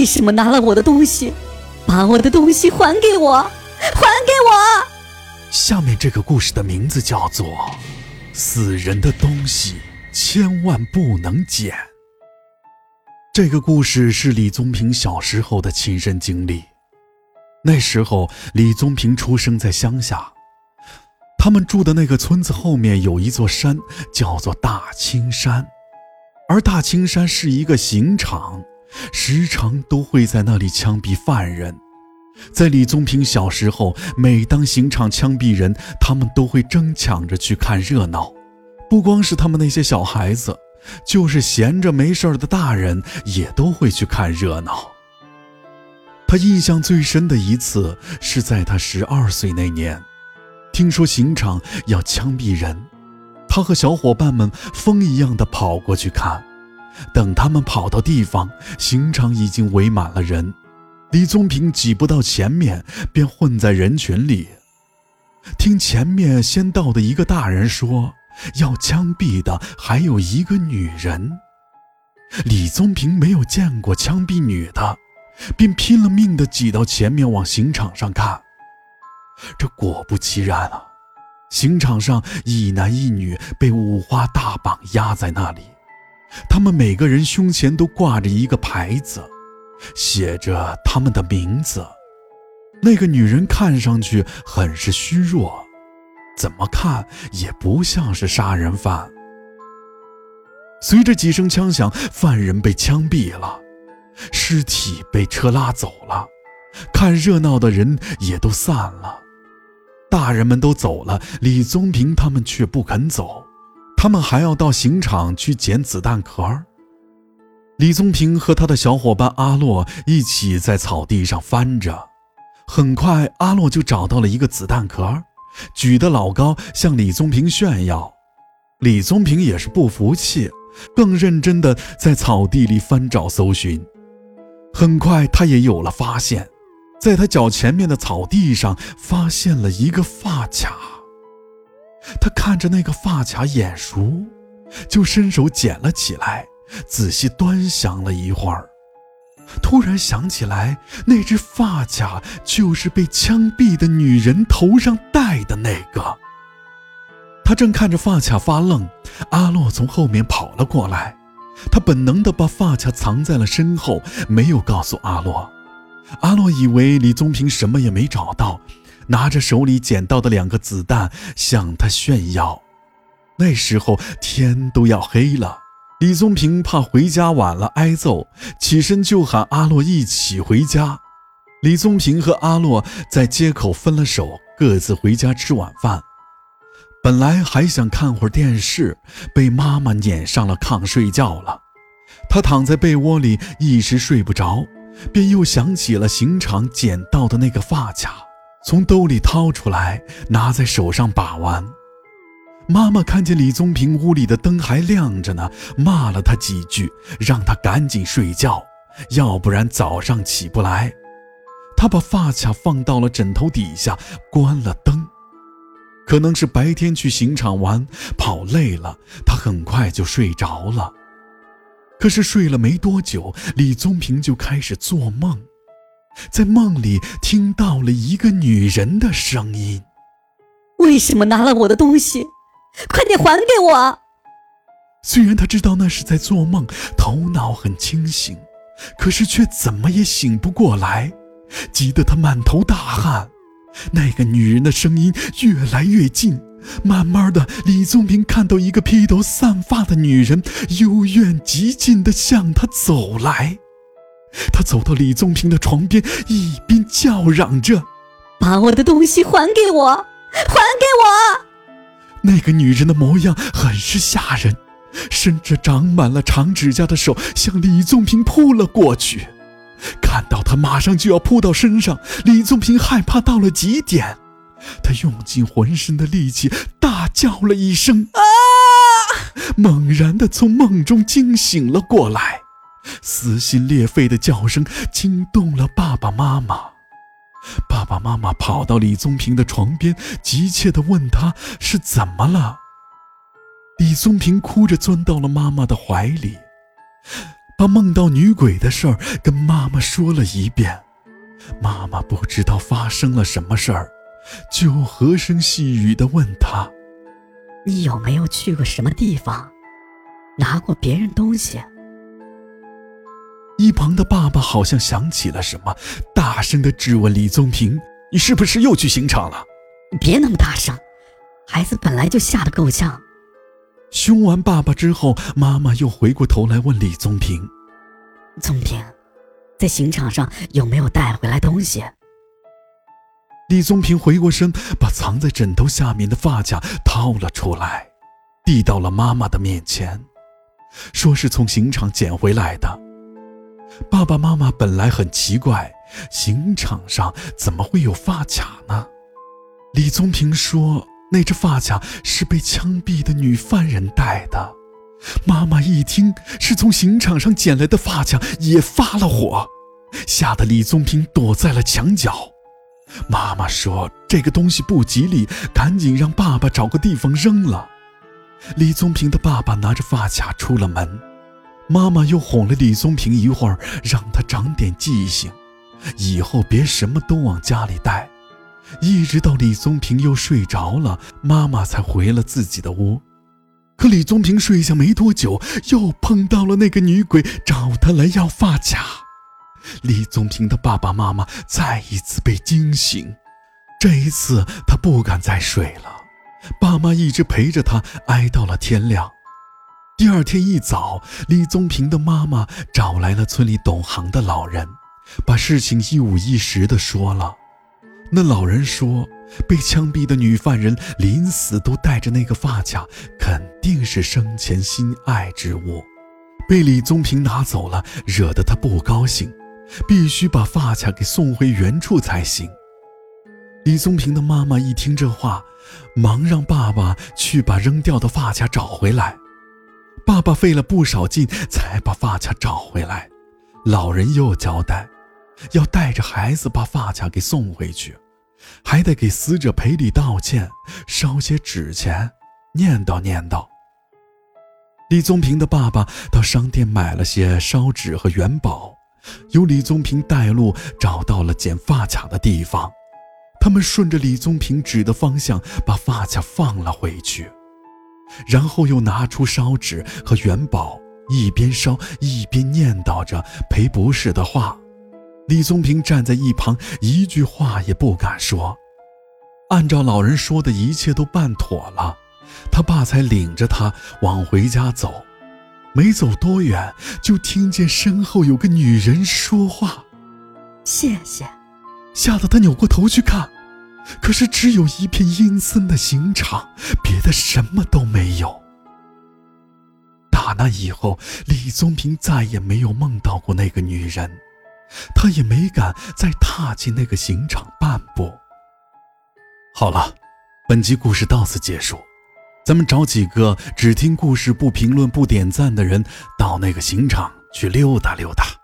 为什么拿了我的东西？把我的东西还给我！还给我！下面这个故事的名字叫做《死人的东西千万不能捡》。这个故事是李宗平小时候的亲身经历。那时候，李宗平出生在乡下，他们住的那个村子后面有一座山，叫做大青山，而大青山是一个刑场。时常都会在那里枪毙犯人。在李宗平小时候，每当刑场枪毙人，他们都会争抢着去看热闹。不光是他们那些小孩子，就是闲着没事的大人也都会去看热闹。他印象最深的一次是在他十二岁那年，听说刑场要枪毙人，他和小伙伴们疯一样的跑过去看。等他们跑到地方，刑场已经围满了人，李宗平挤不到前面，便混在人群里。听前面先到的一个大人说，要枪毙的还有一个女人。李宗平没有见过枪毙女的，便拼了命地挤到前面往刑场上看。这果不其然啊，刑场上一男一女被五花大绑压在那里。他们每个人胸前都挂着一个牌子，写着他们的名字。那个女人看上去很是虚弱，怎么看也不像是杀人犯。随着几声枪响，犯人被枪毙了，尸体被车拉走了，看热闹的人也都散了。大人们都走了，李宗平他们却不肯走。他们还要到刑场去捡子弹壳。李宗平和他的小伙伴阿洛一起在草地上翻着，很快阿洛就找到了一个子弹壳，举得老高向李宗平炫耀。李宗平也是不服气，更认真的在草地里翻找搜寻。很快他也有了发现，在他脚前面的草地上发现了一个发卡。看着那个发卡眼熟，就伸手捡了起来，仔细端详了一会儿，突然想起来，那只发卡就是被枪毙的女人头上戴的那个。他正看着发卡发愣，阿洛从后面跑了过来，他本能地把发卡藏在了身后，没有告诉阿洛。阿洛以为李宗平什么也没找到。拿着手里捡到的两个子弹向他炫耀，那时候天都要黑了。李宗平怕回家晚了挨揍，起身就喊阿洛一起回家。李宗平和阿洛在街口分了手，各自回家吃晚饭。本来还想看会儿电视，被妈妈撵上了炕睡觉了。他躺在被窝里一时睡不着，便又想起了刑场捡到的那个发卡。从兜里掏出来，拿在手上把玩。妈妈看见李宗平屋里的灯还亮着呢，骂了他几句，让他赶紧睡觉，要不然早上起不来。他把发卡放到了枕头底下，关了灯。可能是白天去刑场玩跑累了，他很快就睡着了。可是睡了没多久，李宗平就开始做梦。在梦里听到了一个女人的声音：“为什么拿了我的东西？快点还给我！”虽然他知道那是在做梦，头脑很清醒，可是却怎么也醒不过来，急得他满头大汗。那个女人的声音越来越近，慢慢的，李宗平看到一个披头散发的女人幽怨极尽的向他走来。他走到李宗平的床边，一边叫嚷着：“把我的东西还给我，还给我！”那个女人的模样很是吓人，伸着长满了长指甲的手向李宗平扑了过去。看到他马上就要扑到身上，李宗平害怕到了极点，他用尽浑身的力气大叫了一声：“啊！”猛然的从梦中惊醒了过来。撕心裂肺的叫声惊动了爸爸妈妈，爸爸妈妈跑到李宗平的床边，急切地问他是怎么了。李宗平哭着钻到了妈妈的怀里，把梦到女鬼的事儿跟妈妈说了一遍。妈妈不知道发生了什么事儿，就和声细语地问他：“你有没有去过什么地方，拿过别人东西？”一旁的爸爸好像想起了什么，大声地质问李宗平：“你是不是又去刑场了？”你别那么大声，孩子本来就吓得够呛。凶完爸爸之后，妈妈又回过头来问李宗平：“宗平。”在刑场上有没有带回来东西？李宗平回过身，把藏在枕头下面的发卡掏了出来，递到了妈妈的面前，说是从刑场捡回来的。爸爸妈妈本来很奇怪，刑场上怎么会有发卡呢？李宗平说，那只发卡是被枪毙的女犯人戴的。妈妈一听是从刑场上捡来的发卡，也发了火，吓得李宗平躲在了墙角。妈妈说这个东西不吉利，赶紧让爸爸找个地方扔了。李宗平的爸爸拿着发卡出了门，妈妈又哄了李宗平一会儿，让他长点记性，以后别什么都往家里带。一直到李宗平又睡着了，妈妈才回了自己的屋。可李宗平睡下没多久，又碰到了那个女鬼找他来要发卡。李宗平的爸爸妈妈再一次被惊醒，这一次他不敢再睡了。爸妈一直陪着他挨到了天亮。第二天一早，李宗平的妈妈找来了村里懂行的老人，把事情一五一十的说了。那老人说。被枪毙的女犯人临死都带着那个发卡，肯定是生前心爱之物，被李宗平拿走了，惹得他不高兴，必须把发卡给送回原处才行。李宗平的妈妈一听这话，忙让爸爸去把扔掉的发卡找回来。爸爸费了不少劲才把发卡找回来。老人又交代，要带着孩子把发卡给送回去。还得给死者赔礼道歉，烧些纸钱，念叨念叨。李宗平的爸爸到商店买了些烧纸和元宝，由李宗平带路找到了捡发卡的地方。他们顺着李宗平指的方向把发卡放了回去，然后又拿出烧纸和元宝，一边烧一边念叨着赔不是的话。李宗平站在一旁，一句话也不敢说。按照老人说的一切都办妥了，他爸才领着他往回家走。没走多远，就听见身后有个女人说话：“谢谢。”吓得他扭过头去看，可是只有一片阴森的刑场，别的什么都没有。打那以后，李宗平再也没有梦到过那个女人。他也没敢再踏进那个刑场半步。好了，本集故事到此结束，咱们找几个只听故事不评论不点赞的人，到那个刑场去溜达溜达。